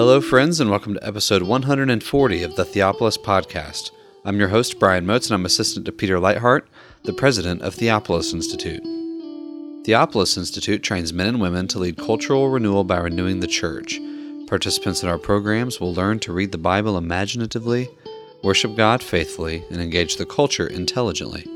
Hello, friends, and welcome to episode 140 of the Theopolis Podcast. I'm your host, Brian Motes, and I'm assistant to Peter Leithart, the president of Theopolis Institute. Theopolis Institute trains men and women to lead cultural renewal by renewing the church. Participants in our programs will learn to read the Bible imaginatively, worship God faithfully, and engage the culture intelligently.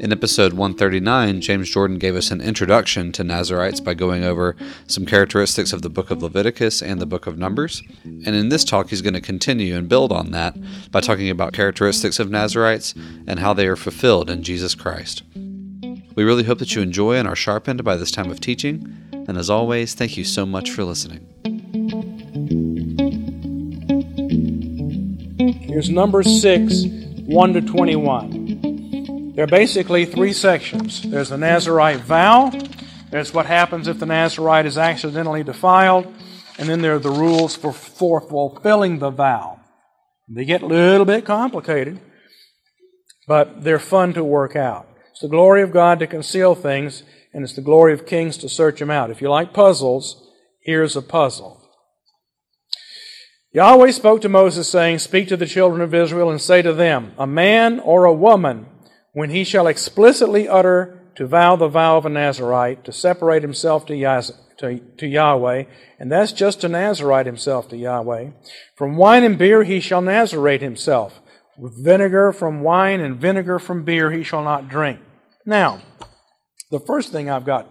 In episode 139, James Jordan gave us an introduction to Nazarites by going over some characteristics of the book of Leviticus and the book of Numbers. And in this talk, he's going to continue and build on that by talking about characteristics of Nazarites and how they are fulfilled in Jesus Christ. We really hope that you enjoy and are sharpened by this time of teaching. And as always, thank you so much for listening. Here's number 6, 1 to 21. There are basically three sections. There's the Nazarite vow, there's what happens if the Nazarite is accidentally defiled, and then there are the rules for, for fulfilling the vow. They get a little bit complicated, but they're fun to work out. It's the glory of God to conceal things, and it's the glory of kings to search them out. If you like puzzles, here's a puzzle. Yahweh spoke to Moses, saying, Speak to the children of Israel and say to them, A man or a woman when he shall explicitly utter to vow the vow of a Nazarite, to separate himself to, Yaz- to, to Yahweh, and that's just to Nazarite himself to Yahweh. From wine and beer he shall Nazarate himself. With vinegar from wine and vinegar from beer he shall not drink. Now, the first thing I've got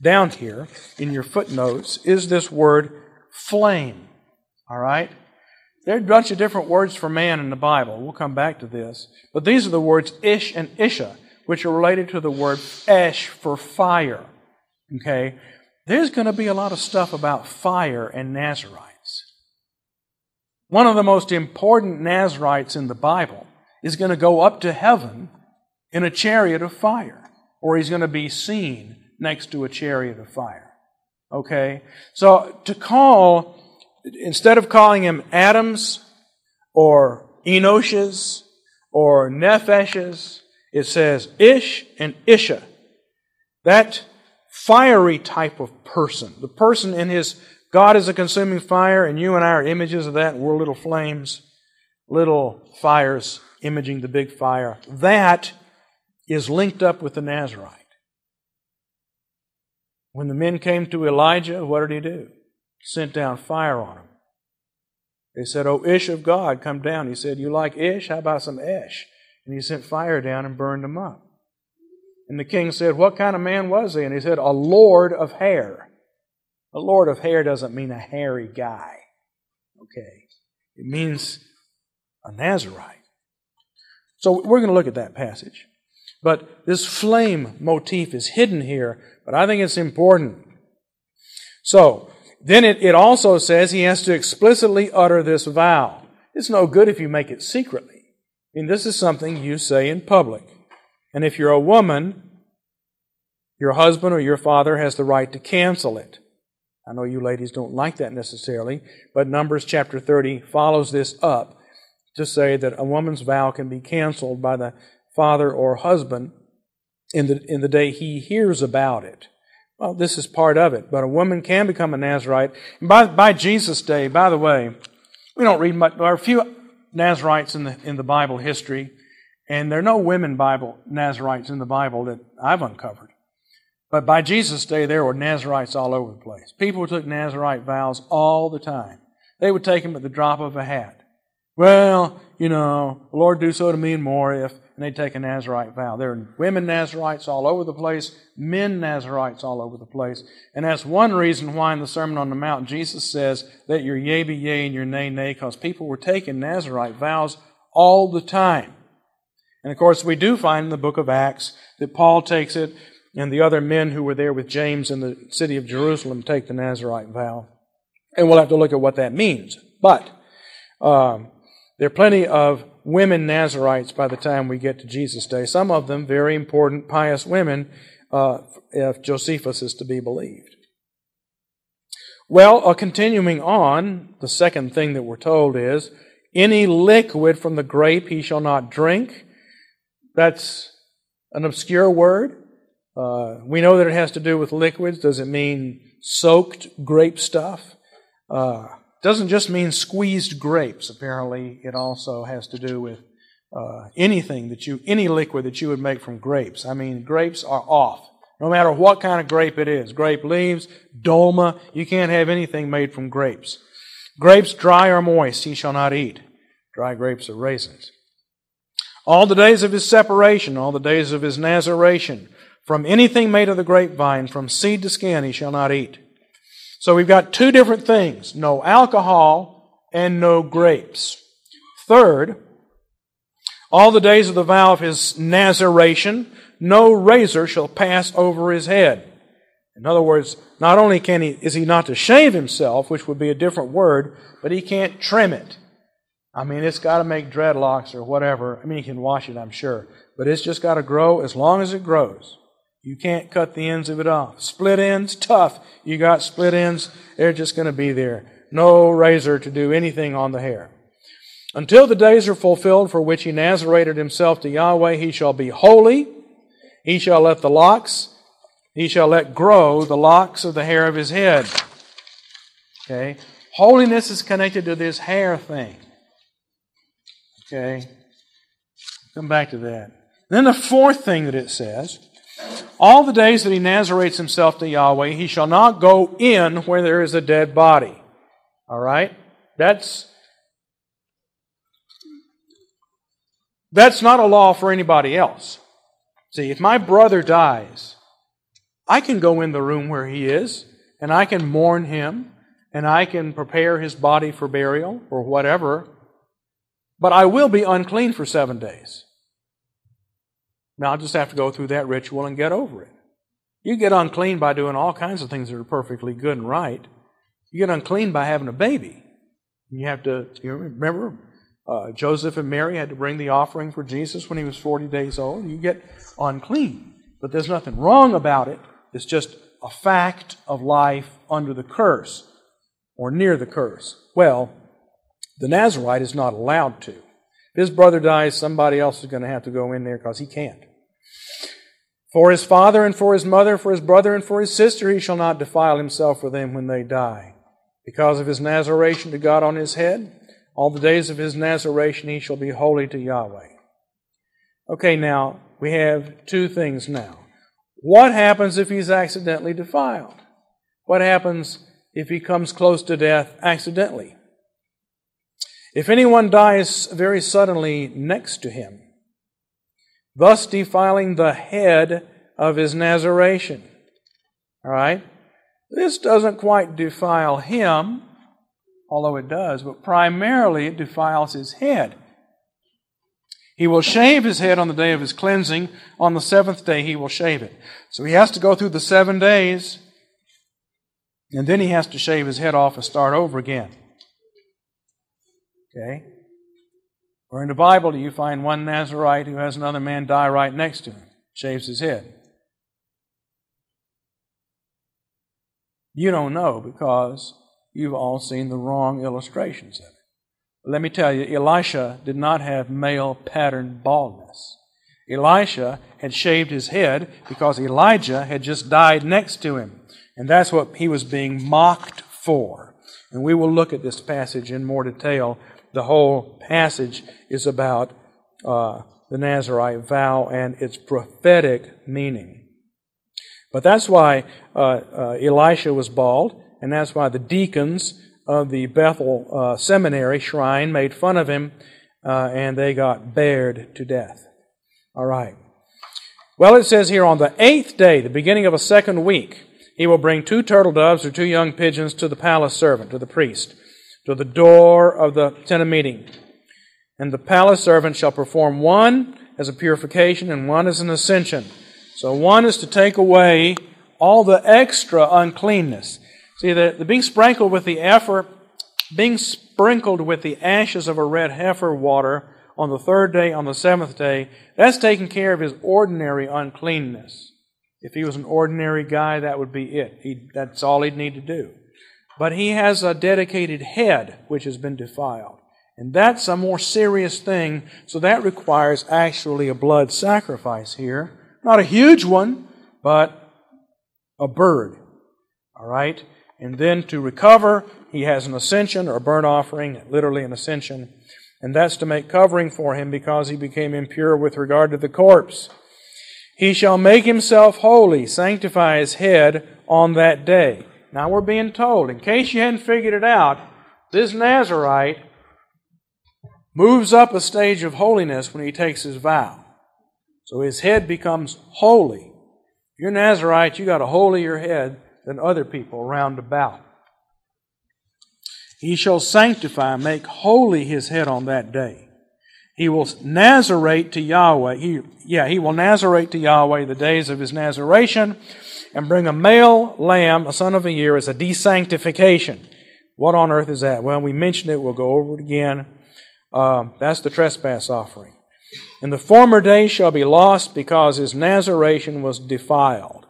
down here in your footnotes is this word flame. All right? There are a bunch of different words for man in the Bible. We'll come back to this. But these are the words ish and isha, which are related to the word esh for fire. Okay? There's going to be a lot of stuff about fire and Nazarites. One of the most important Nazarites in the Bible is going to go up to heaven in a chariot of fire, or he's going to be seen next to a chariot of fire. Okay? So to call instead of calling him Adams or Enoshes or Nepheshes, it says Ish and Isha. That fiery type of person, the person in his God is a consuming fire, and you and I are images of that, we're little flames, little fires imaging the big fire. That is linked up with the Nazarite. When the men came to Elijah, what did he do? Sent down fire on them. They said, Oh, Ish of God, come down. He said, You like Ish? How about some Ish? And he sent fire down and burned them up. And the king said, What kind of man was he? And he said, A lord of hair. A lord of hair doesn't mean a hairy guy. Okay. It means a Nazarite. So we're going to look at that passage. But this flame motif is hidden here, but I think it's important. So, then it, it also says he has to explicitly utter this vow. It's no good if you make it secretly. I mean, this is something you say in public. And if you're a woman, your husband or your father has the right to cancel it. I know you ladies don't like that necessarily, but Numbers chapter 30 follows this up to say that a woman's vow can be canceled by the father or husband in the, in the day he hears about it. Well, this is part of it, but a woman can become a Nazarite. And by, by Jesus' day, by the way, we don't read much. There are a few Nazarites in the, in the Bible history, and there are no women Bible Nazarites in the Bible that I've uncovered. But by Jesus' day, there were Nazarites all over the place. People took Nazarite vows all the time. They would take them at the drop of a hat. Well, you know, Lord, do so to me and more if and they'd take a Nazarite vow. There are women Nazarites all over the place, men Nazarites all over the place. And that's one reason why in the Sermon on the Mount Jesus says that your yea be yea and your nay nay, because people were taking Nazarite vows all the time. And of course, we do find in the book of Acts that Paul takes it, and the other men who were there with James in the city of Jerusalem take the Nazarite vow. And we'll have to look at what that means. But um, there are plenty of women Nazarites by the time we get to Jesus' day. Some of them very important, pious women, uh, if Josephus is to be believed. Well, uh, continuing on, the second thing that we're told is, any liquid from the grape he shall not drink. That's an obscure word. Uh, we know that it has to do with liquids. Does it mean soaked grape stuff? Uh, doesn't just mean squeezed grapes. Apparently, it also has to do with uh, anything that you, any liquid that you would make from grapes. I mean, grapes are off. No matter what kind of grape it is. Grape leaves, dolma, you can't have anything made from grapes. Grapes dry or moist, he shall not eat. Dry grapes are raisins. All the days of his separation, all the days of his naziration, from anything made of the grapevine, from seed to skin, he shall not eat. So we've got two different things no alcohol and no grapes. Third, all the days of the vow of his naziration, no razor shall pass over his head. In other words, not only can he, is he not to shave himself, which would be a different word, but he can't trim it. I mean, it's got to make dreadlocks or whatever. I mean, he can wash it, I'm sure. But it's just got to grow as long as it grows. You can't cut the ends of it off. Split ends, tough. You got split ends, they're just going to be there. No razor to do anything on the hair. Until the days are fulfilled for which he nazarated himself to Yahweh, he shall be holy. He shall let the locks, he shall let grow the locks of the hair of his head. Okay? Holiness is connected to this hair thing. Okay? Come back to that. Then the fourth thing that it says all the days that he nazarates himself to Yahweh, he shall not go in where there is a dead body. All right? That's that's not a law for anybody else. See, if my brother dies, I can go in the room where he is and I can mourn him and I can prepare his body for burial or whatever, but I will be unclean for seven days. Now, I'll just have to go through that ritual and get over it. You get unclean by doing all kinds of things that are perfectly good and right. You get unclean by having a baby. You have to, you remember, uh, Joseph and Mary had to bring the offering for Jesus when he was 40 days old. You get unclean. But there's nothing wrong about it. It's just a fact of life under the curse or near the curse. Well, the Nazarite is not allowed to. If his brother dies, somebody else is going to have to go in there because he can't. For his father and for his mother, for his brother and for his sister, he shall not defile himself for them when they die. Because of his naziration to God on his head, all the days of his naziration he shall be holy to Yahweh. Okay, now we have two things now. What happens if he's accidentally defiled? What happens if he comes close to death accidentally? If anyone dies very suddenly next to him, thus defiling the head of his naziration. All right? This doesn't quite defile him, although it does, but primarily it defiles his head. He will shave his head on the day of his cleansing. On the seventh day, he will shave it. So he has to go through the seven days, and then he has to shave his head off and start over again. Okay? Or in the Bible, do you find one Nazarite who has another man die right next to him, shaves his head? You don't know because you've all seen the wrong illustrations of it. Let me tell you, Elisha did not have male pattern baldness. Elisha had shaved his head because Elijah had just died next to him. And that's what he was being mocked for. And we will look at this passage in more detail the whole passage is about uh, the Nazarite vow and its prophetic meaning. But that's why uh, uh, Elisha was bald, and that's why the deacons of the Bethel uh, Seminary shrine made fun of him, uh, and they got bared to death. All right. Well, it says here on the eighth day, the beginning of a second week, he will bring two turtle doves or two young pigeons to the palace servant, to the priest to the door of the tent of meeting. And the palace servant shall perform one as a purification and one as an ascension. So one is to take away all the extra uncleanness. See, the, the being sprinkled with the effer, being sprinkled with the ashes of a red heifer water on the third day, on the seventh day, that's taking care of his ordinary uncleanness. If he was an ordinary guy, that would be it. He, that's all he'd need to do. But he has a dedicated head which has been defiled. And that's a more serious thing, so that requires actually a blood sacrifice here. Not a huge one, but a bird. All right? And then to recover, he has an ascension or a burnt offering, literally an ascension. And that's to make covering for him because he became impure with regard to the corpse. He shall make himself holy, sanctify his head on that day. Now we're being told, in case you hadn't figured it out, this Nazarite moves up a stage of holiness when he takes his vow. So his head becomes holy. If you're a Nazarite, you got a holier head than other people round about. He shall sanctify, make holy his head on that day. He will Nazarate to Yahweh. He, yeah, he will Nazarate to Yahweh the days of his Nazaration and bring a male lamb, a son of a year, as a desanctification. What on earth is that? Well, we mentioned it. We'll go over it again. Um, that's the trespass offering. And the former days shall be lost because his Nazaration was defiled.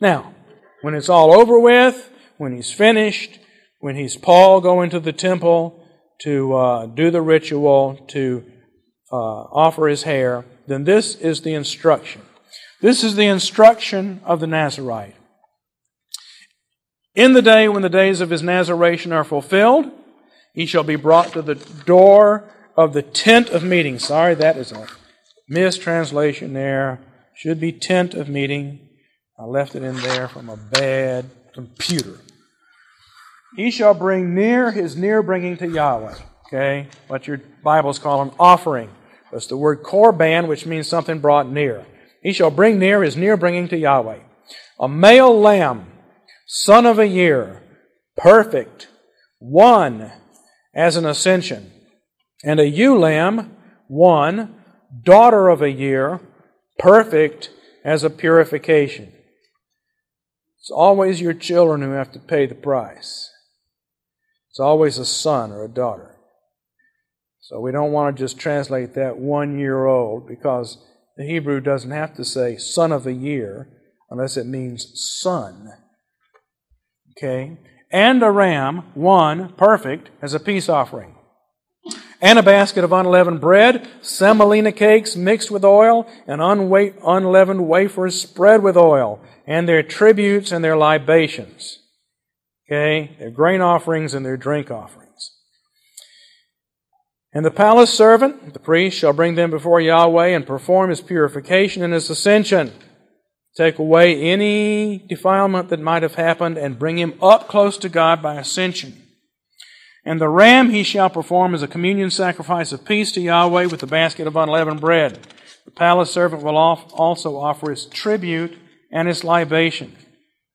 Now, when it's all over with, when he's finished, when he's Paul going to the temple to uh, do the ritual, to uh, offer his hair, then this is the instruction. This is the instruction of the Nazarite. In the day when the days of his Nazaration are fulfilled, he shall be brought to the door of the tent of meeting. Sorry, that is a mistranslation there. Should be tent of meeting. I left it in there from a bad computer. He shall bring near his near bringing to Yahweh. Okay? What your Bibles call an offering. That's the word korban, which means something brought near. He shall bring near his near bringing to Yahweh. A male lamb, son of a year, perfect, one as an ascension and a ewe lamb, one, daughter of a year, perfect as a purification. It's always your children who have to pay the price. It's always a son or a daughter. So we don't want to just translate that one year old because the Hebrew doesn't have to say son of a year unless it means son. Okay? And a ram, one, perfect, as a peace offering and a basket of unleavened bread, semolina cakes mixed with oil, and unleavened wafers spread with oil, and their tributes and their libations. Okay? Their grain offerings and their drink offerings. And the palace servant, the priest, shall bring them before Yahweh and perform his purification and his ascension. Take away any defilement that might have happened and bring him up close to God by ascension. And the ram he shall perform as a communion sacrifice of peace to Yahweh with the basket of unleavened bread. The palace servant will also offer his tribute and his libation.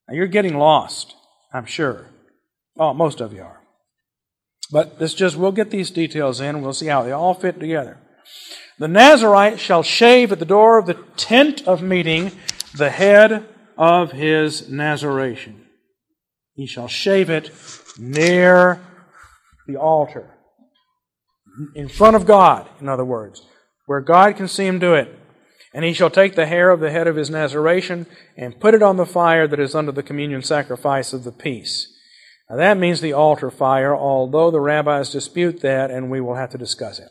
Now you're getting lost, I'm sure. Oh, most of you are. But this just, we'll get these details in. We'll see how they all fit together. The Nazarite shall shave at the door of the tent of meeting the head of his Nazaration. He shall shave it near the altar. In front of God, in other words, where God can see him do it. And he shall take the hair of the head of his Nazaration and put it on the fire that is under the communion sacrifice of the peace. Now that means the altar fire, although the rabbis dispute that, and we will have to discuss it.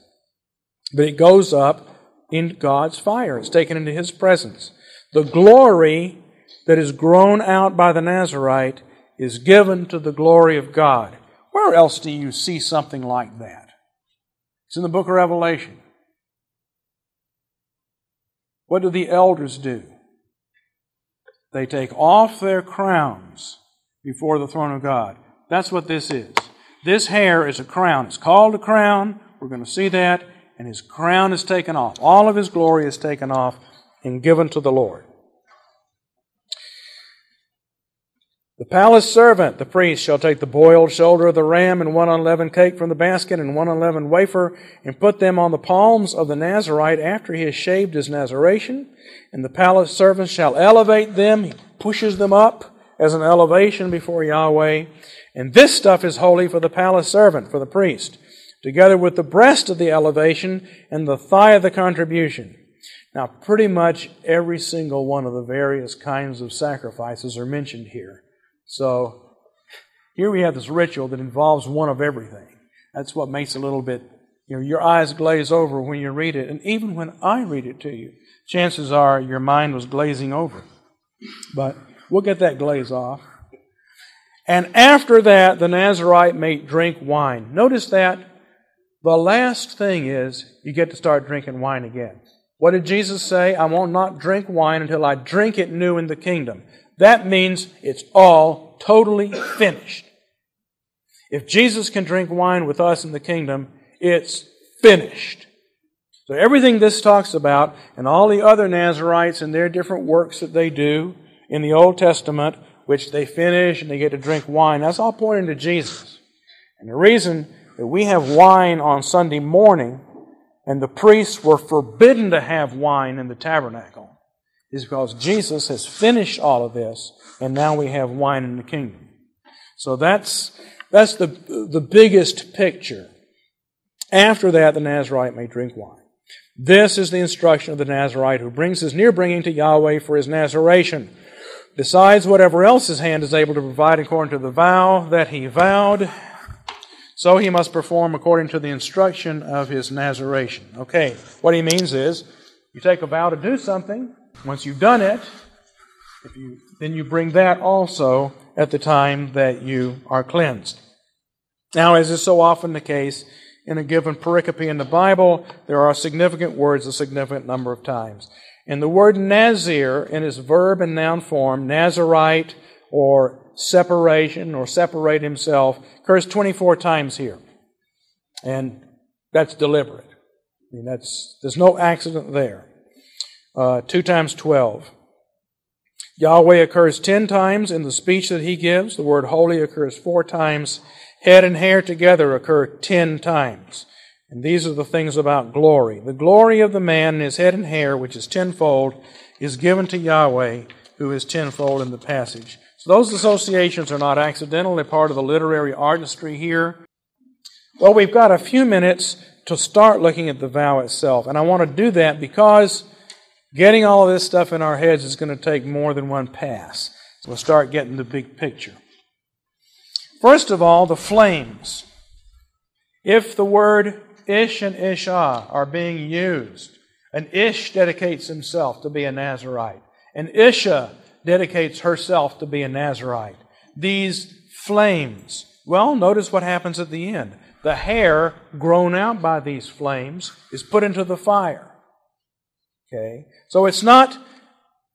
But it goes up in God's fire. It's taken into his presence. The glory that is grown out by the Nazarite is given to the glory of God. Where else do you see something like that? It's in the book of Revelation. What do the elders do? They take off their crowns before the throne of God. That's what this is. This hair is a crown. It's called a crown. We're going to see that. And his crown is taken off. All of his glory is taken off and given to the Lord. The palace servant, the priest, shall take the boiled shoulder of the ram and one unleavened cake from the basket and one unleavened wafer and put them on the palms of the Nazarite after he has shaved his Nazaration. And the palace servant shall elevate them. He pushes them up as an elevation before Yahweh. And this stuff is holy for the palace servant, for the priest, together with the breast of the elevation and the thigh of the contribution. Now, pretty much every single one of the various kinds of sacrifices are mentioned here. So here we have this ritual that involves one of everything. That's what makes it a little bit, you know, your eyes glaze over when you read it. And even when I read it to you, chances are your mind was glazing over. But we'll get that glaze off. And after that, the Nazarite may drink wine. Notice that the last thing is you get to start drinking wine again. What did Jesus say? I will not drink wine until I drink it new in the kingdom. That means it's all totally finished. If Jesus can drink wine with us in the kingdom, it's finished. So everything this talks about and all the other Nazarites and their different works that they do in the Old Testament, which they finish and they get to drink wine, that's all pointing to Jesus. And the reason that we have wine on Sunday morning and the priests were forbidden to have wine in the tabernacle is because Jesus has finished all of this and now we have wine in the kingdom. So that's, that's the, the biggest picture. After that, the Nazarite may drink wine. This is the instruction of the Nazarite who brings his near bringing to Yahweh for his Nazaration. Besides whatever else his hand is able to provide according to the vow that he vowed, so he must perform according to the instruction of his Nazaration. Okay, what he means is you take a vow to do something. Once you've done it, you, then you bring that also at the time that you are cleansed. Now, as is so often the case, in a given pericope in the Bible, there are significant words a significant number of times. And the word Nazir in its verb and noun form, Nazarite or separation or separate himself, occurs 24 times here. And that's deliberate. I mean, that's, there's no accident there. Uh, 2 times 12. Yahweh occurs 10 times in the speech that he gives. The word holy occurs 4 times Head and hair together occur ten times. And these are the things about glory. The glory of the man in his head and hair, which is tenfold, is given to Yahweh, who is tenfold in the passage. So those associations are not accidental, they're part of the literary artistry here. Well, we've got a few minutes to start looking at the vow itself. And I want to do that because getting all of this stuff in our heads is going to take more than one pass. So we'll start getting the big picture. First of all, the flames. If the word Ish and Ishah are being used, an Ish dedicates himself to be a Nazarite, and Isha dedicates herself to be a Nazarite. These flames, well, notice what happens at the end. The hair grown out by these flames is put into the fire. Okay? So it's not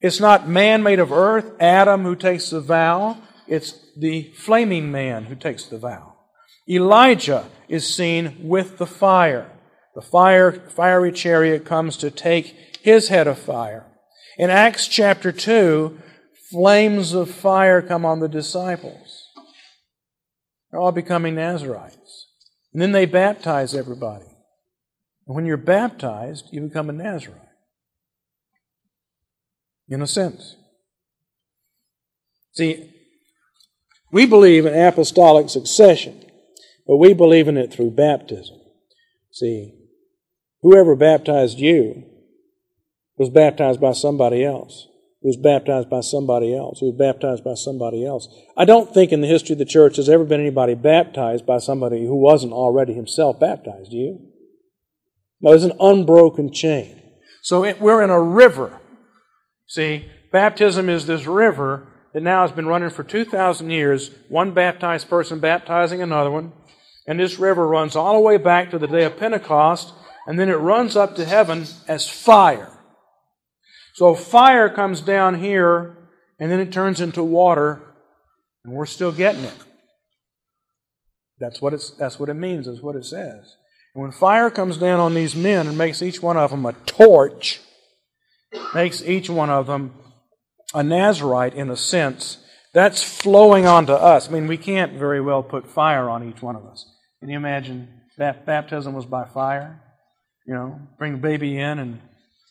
it's not man made of earth, Adam who takes the vow. It's the flaming man who takes the vow. Elijah is seen with the fire. The fire, fiery chariot comes to take his head of fire. In Acts chapter 2, flames of fire come on the disciples. They're all becoming Nazarites. And then they baptize everybody. And when you're baptized, you become a Nazarite. In a sense. See, we believe in apostolic succession, but we believe in it through baptism. See, whoever baptized you was baptized by somebody else. Who was baptized by somebody else. Who was baptized by somebody else. I don't think in the history of the church has ever been anybody baptized by somebody who wasn't already himself baptized. Do you? No, there's an unbroken chain. So it, we're in a river. See, baptism is this river that now has been running for 2,000 years, one baptized person baptizing another one. And this river runs all the way back to the day of Pentecost, and then it runs up to heaven as fire. So fire comes down here, and then it turns into water, and we're still getting it. That's what, it's, that's what it means, that's what it says. And when fire comes down on these men and makes each one of them a torch, makes each one of them a Nazarite in a sense, that's flowing onto us. I mean, we can't very well put fire on each one of us. Can you imagine that baptism was by fire? You know, bring a baby in and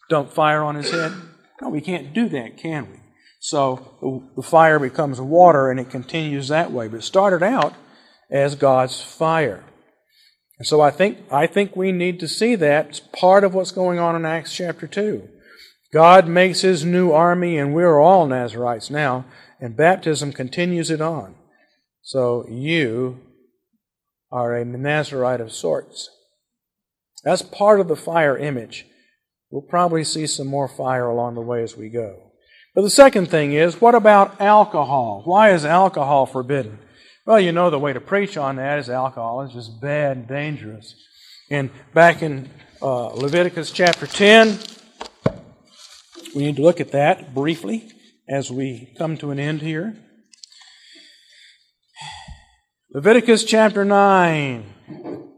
dump fire on his head? No, we can't do that, can we? So the fire becomes water and it continues that way. But it started out as God's fire. And so I think I think we need to see that. It's part of what's going on in Acts chapter 2. God makes his new army, and we're all Nazarites now, and baptism continues it on. So you are a Nazarite of sorts. That's part of the fire image. We'll probably see some more fire along the way as we go. But the second thing is, what about alcohol? Why is alcohol forbidden? Well, you know the way to preach on that is alcohol is just bad and dangerous. And back in uh, Leviticus chapter 10, we need to look at that briefly as we come to an end here. Leviticus chapter 9.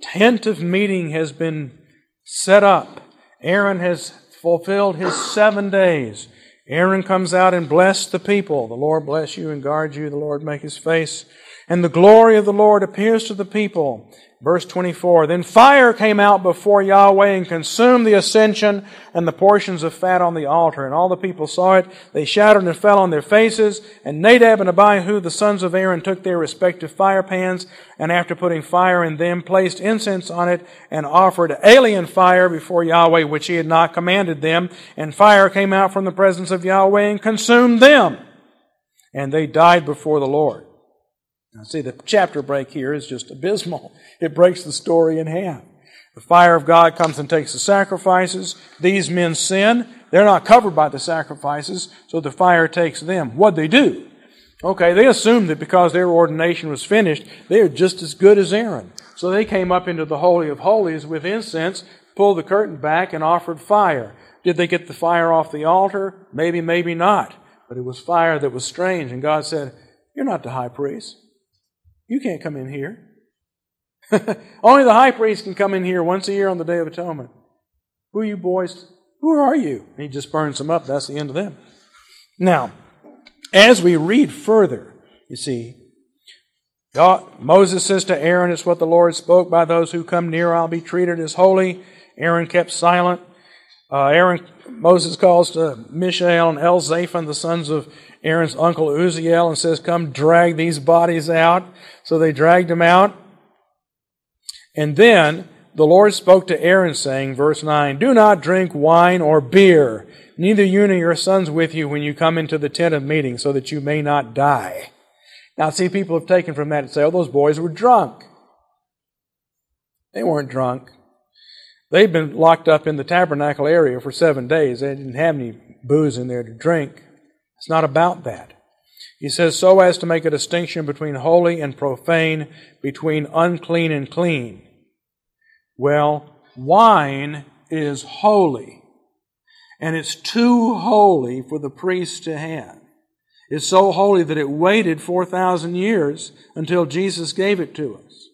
Tent of meeting has been set up. Aaron has fulfilled his seven days. Aaron comes out and bless the people. The Lord bless you and guard you. The Lord make his face. And the glory of the Lord appears to the people. Verse 24, Then fire came out before Yahweh and consumed the ascension and the portions of fat on the altar. And all the people saw it. They shouted and fell on their faces. And Nadab and Abihu, the sons of Aaron, took their respective fire pans, and after putting fire in them, placed incense on it, and offered alien fire before Yahweh, which he had not commanded them. And fire came out from the presence of Yahweh and consumed them. And they died before the Lord. Now, see, the chapter break here is just abysmal. It breaks the story in half. The fire of God comes and takes the sacrifices. These men sin. They're not covered by the sacrifices, so the fire takes them. What'd they do? Okay, they assumed that because their ordination was finished, they are just as good as Aaron. So they came up into the Holy of Holies with incense, pulled the curtain back, and offered fire. Did they get the fire off the altar? Maybe, maybe not. But it was fire that was strange, and God said, You're not the high priest. You can't come in here. Only the high priest can come in here once a year on the Day of Atonement. Who are you boys? Who are you? And he just burns them up. That's the end of them. Now, as we read further, you see, God, Moses says to Aaron, It's what the Lord spoke by those who come near, I'll be treated as holy. Aaron kept silent. Uh, Aaron, Moses calls to Mishael and Elzaphan, the sons of Aaron's uncle Uzziel, and says, Come drag these bodies out. So they dragged him out. And then the Lord spoke to Aaron, saying, verse 9, Do not drink wine or beer, neither you nor your sons with you when you come into the tent of meeting, so that you may not die. Now, see, people have taken from that and say, Oh, those boys were drunk. They weren't drunk. They'd been locked up in the tabernacle area for seven days. They didn't have any booze in there to drink. It's not about that. He says, so as to make a distinction between holy and profane, between unclean and clean. Well, wine is holy, and it's too holy for the priest to have. It's so holy that it waited 4,000 years until Jesus gave it to us.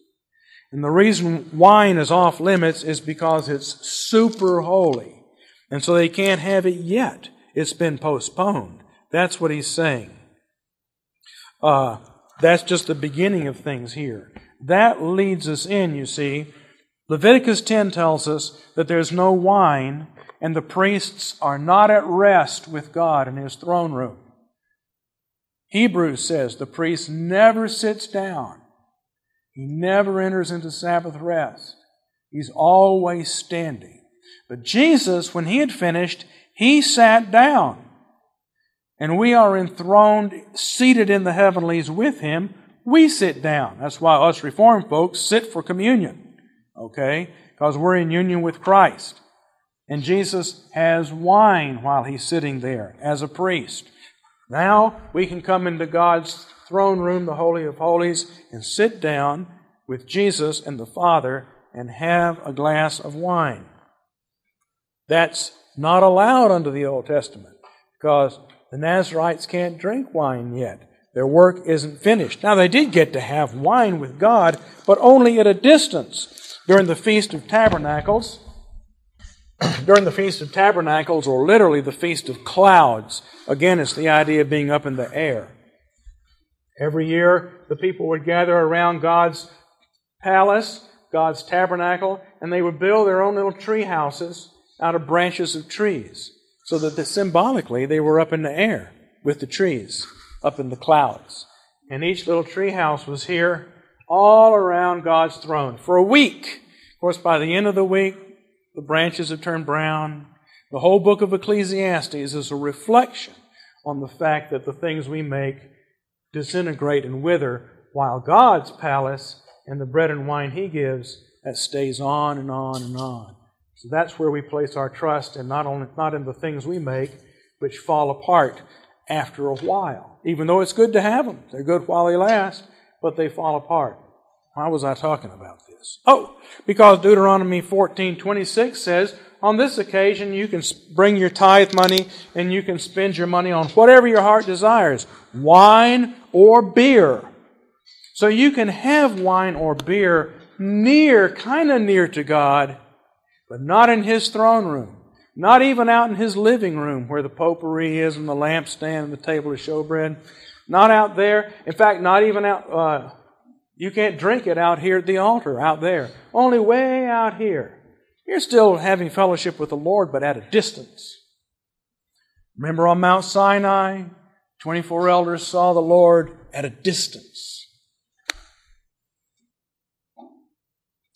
And the reason wine is off limits is because it's super holy. And so they can't have it yet. It's been postponed. That's what he's saying. Uh, that's just the beginning of things here. That leads us in, you see. Leviticus 10 tells us that there's no wine and the priests are not at rest with God in his throne room. Hebrews says the priest never sits down he never enters into Sabbath rest. He's always standing. But Jesus, when he had finished, he sat down. And we are enthroned, seated in the heavenlies with him. We sit down. That's why us Reformed folks sit for communion. Okay? Because we're in union with Christ. And Jesus has wine while he's sitting there as a priest. Now we can come into God's throne room, the Holy of Holies, and sit down with Jesus and the Father and have a glass of wine. That's not allowed under the Old Testament because the Nazarites can't drink wine yet. Their work isn't finished. Now, they did get to have wine with God, but only at a distance. During the Feast of Tabernacles, during the Feast of Tabernacles, or literally the Feast of Clouds, again, it's the idea of being up in the air. Every year, the people would gather around God's palace, God's tabernacle, and they would build their own little tree houses out of branches of trees. So that the, symbolically they were up in the air with the trees, up in the clouds. And each little tree house was here all around God's throne for a week. Of course, by the end of the week, the branches have turned brown. The whole book of Ecclesiastes is a reflection on the fact that the things we make disintegrate and wither, while God's palace and the bread and wine He gives, that stays on and on and on. So that's where we place our trust, and not only not in the things we make, which fall apart after a while. Even though it's good to have them, they're good while they last, but they fall apart. Why was I talking about this? Oh, because Deuteronomy 14 26 says, on this occasion, you can bring your tithe money and you can spend your money on whatever your heart desires wine or beer. So you can have wine or beer near, kind of near to God, but not in His throne room. Not even out in His living room where the potpourri is and the lampstand and the table of showbread. Not out there. In fact, not even out. Uh, you can't drink it out here at the altar, out there. Only way out here. You're still having fellowship with the Lord, but at a distance. Remember on Mount Sinai, 24 elders saw the Lord at a distance.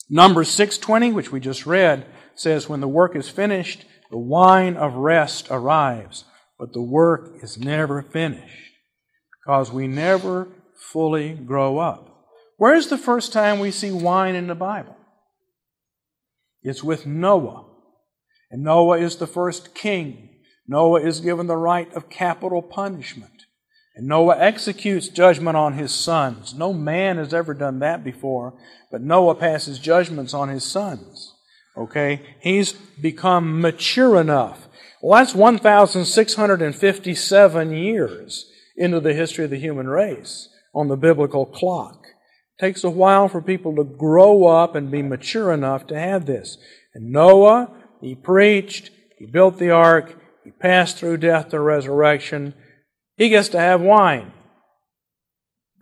Numbers 6:20, which we just read, says when the work is finished, the wine of rest arrives, but the work is never finished because we never fully grow up. Where's the first time we see wine in the Bible? It's with Noah. And Noah is the first king. Noah is given the right of capital punishment. And Noah executes judgment on his sons. No man has ever done that before, but Noah passes judgments on his sons. Okay? He's become mature enough. Well, that's 1,657 years into the history of the human race on the biblical clock. It takes a while for people to grow up and be mature enough to have this. And Noah, he preached, he built the ark, he passed through death to resurrection. He gets to have wine.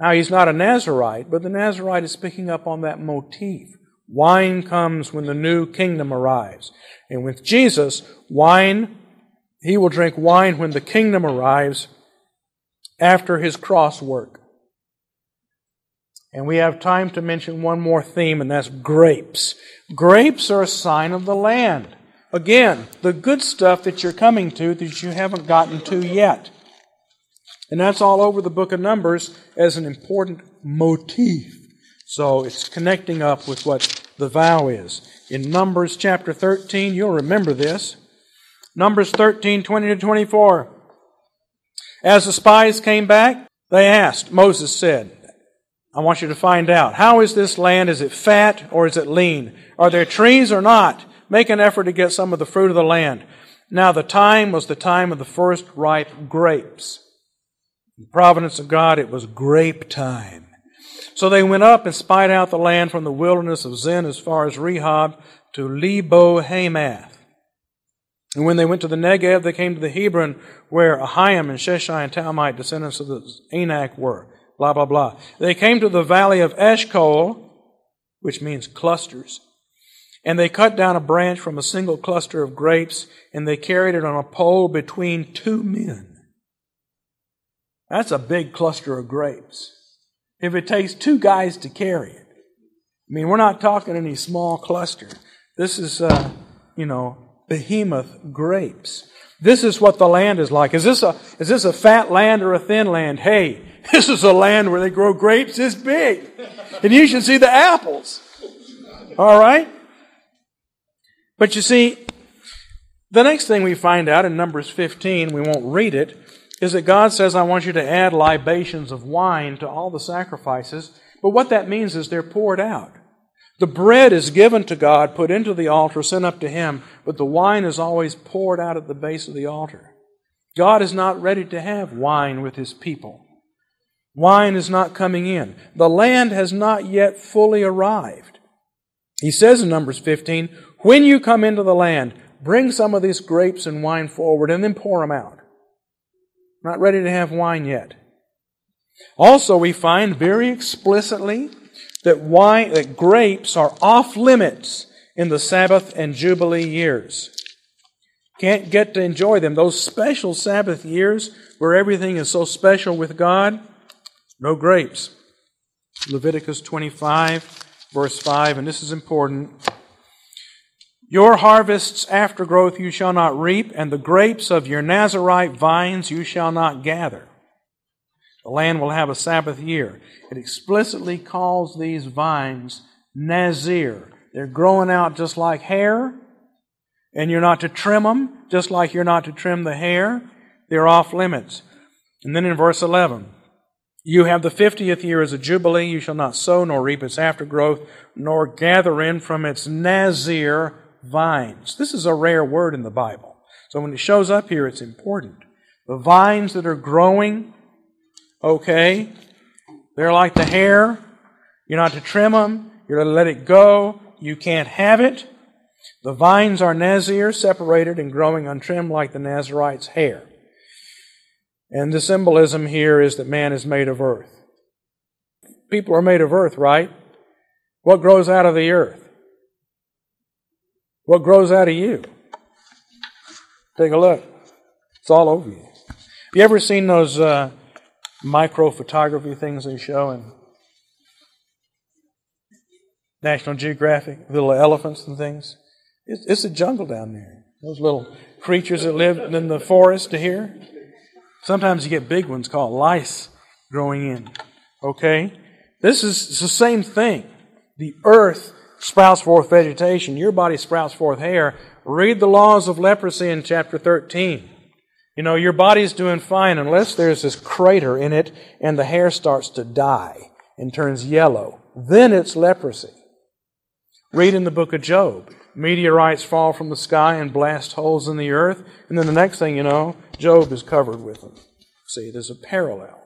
Now, he's not a Nazarite, but the Nazarite is picking up on that motif. Wine comes when the new kingdom arrives. And with Jesus, wine, he will drink wine when the kingdom arrives after his cross work. And we have time to mention one more theme, and that's grapes. Grapes are a sign of the land. Again, the good stuff that you're coming to that you haven't gotten to yet. And that's all over the book of Numbers as an important motif. So it's connecting up with what the vow is. In Numbers chapter 13, you'll remember this. Numbers 13, 20 to 24. As the spies came back, they asked, Moses said, I want you to find out. How is this land? Is it fat or is it lean? Are there trees or not? Make an effort to get some of the fruit of the land. Now the time was the time of the first ripe grapes. In the providence of God, it was grape time. So they went up and spied out the land from the wilderness of Zin as far as Rehob to Lebo Hamath. And when they went to the Negev, they came to the Hebron where Ahiam and Sheshai and Talmite, descendants of the Anak, were. Blah, blah, blah. They came to the valley of Eshcol, which means clusters. And they cut down a branch from a single cluster of grapes, and they carried it on a pole between two men. That's a big cluster of grapes if it takes two guys to carry it. I mean, we're not talking any small cluster. This is, uh, you know, behemoth grapes. This is what the land is like. Is this a is this a fat land or a thin land? Hey, this is a land where they grow grapes this big, and you should see the apples. All right. But you see, the next thing we find out in Numbers 15, we won't read it, is that God says, I want you to add libations of wine to all the sacrifices. But what that means is they're poured out. The bread is given to God, put into the altar, sent up to Him, but the wine is always poured out at the base of the altar. God is not ready to have wine with His people. Wine is not coming in. The land has not yet fully arrived. He says in Numbers 15, when you come into the land, bring some of these grapes and wine forward and then pour them out. Not ready to have wine yet. Also, we find very explicitly that wine, that grapes are off limits in the Sabbath and Jubilee years. Can't get to enjoy them. Those special Sabbath years where everything is so special with God, no grapes. Leviticus 25, verse 5, and this is important. Your harvests after growth you shall not reap, and the grapes of your Nazarite vines you shall not gather. The land will have a Sabbath year. It explicitly calls these vines Nazir. They're growing out just like hair, and you're not to trim them, just like you're not to trim the hair. They're off limits. And then in verse 11, You have the fiftieth year as a jubilee. You shall not sow nor reap its aftergrowth, nor gather in from its nazir vines. This is a rare word in the Bible. So when it shows up here, it's important. The vines that are growing, okay, they're like the hair. You're not to trim them. You're to let it go. You can't have it. The vines are Nazir, separated and growing untrimmed like the Nazarite's hair. And the symbolism here is that man is made of earth. People are made of earth, right? What grows out of the earth? What grows out of you? Take a look. It's all over you. You ever seen those uh, micro photography things they show in National Geographic, little elephants and things? It's, it's a jungle down there. Those little creatures that live in the forest to here. Sometimes you get big ones called lice growing in. Okay? This is the same thing. The earth sprouts forth vegetation. Your body sprouts forth hair. Read the laws of leprosy in chapter 13. You know, your body's doing fine unless there's this crater in it and the hair starts to die and turns yellow. Then it's leprosy. Read in the book of Job. Meteorites fall from the sky and blast holes in the earth, and then the next thing you know, Job is covered with them. See, there's a parallel.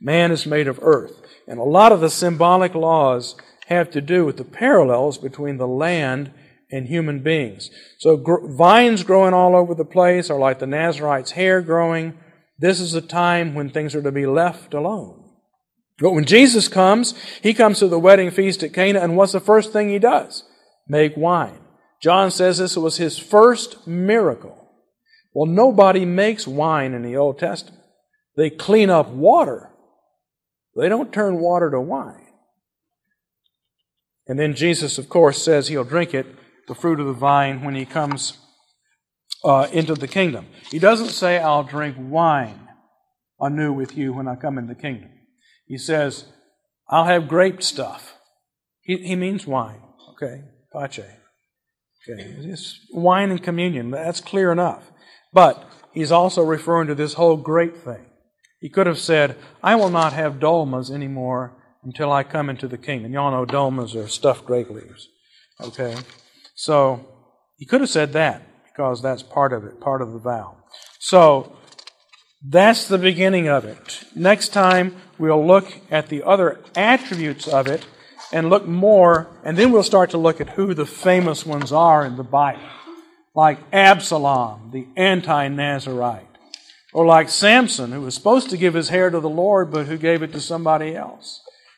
Man is made of earth. And a lot of the symbolic laws have to do with the parallels between the land and human beings. So gr- vines growing all over the place are like the Nazarite's hair growing. This is a time when things are to be left alone. But when Jesus comes, he comes to the wedding feast at Cana, and what's the first thing he does? Make wine. John says this was his first miracle. Well, nobody makes wine in the Old Testament. They clean up water. They don't turn water to wine. And then Jesus, of course, says he'll drink it, the fruit of the vine, when he comes uh, into the kingdom. He doesn't say, I'll drink wine anew with you when I come into the kingdom. He says, I'll have grape stuff. He, he means wine, okay? Pace. Okay, it's wine and communion. That's clear enough. But he's also referring to this whole grape thing. He could have said, I will not have dolmas anymore until I come into the kingdom. Y'all know dolmas are stuffed grape leaves. Okay? So, he could have said that because that's part of it, part of the vow. So, that's the beginning of it. Next time, we'll look at the other attributes of it and look more, and then we'll start to look at who the famous ones are in the Bible. Like Absalom, the anti Nazarite. Or like Samson, who was supposed to give his hair to the Lord, but who gave it to somebody else.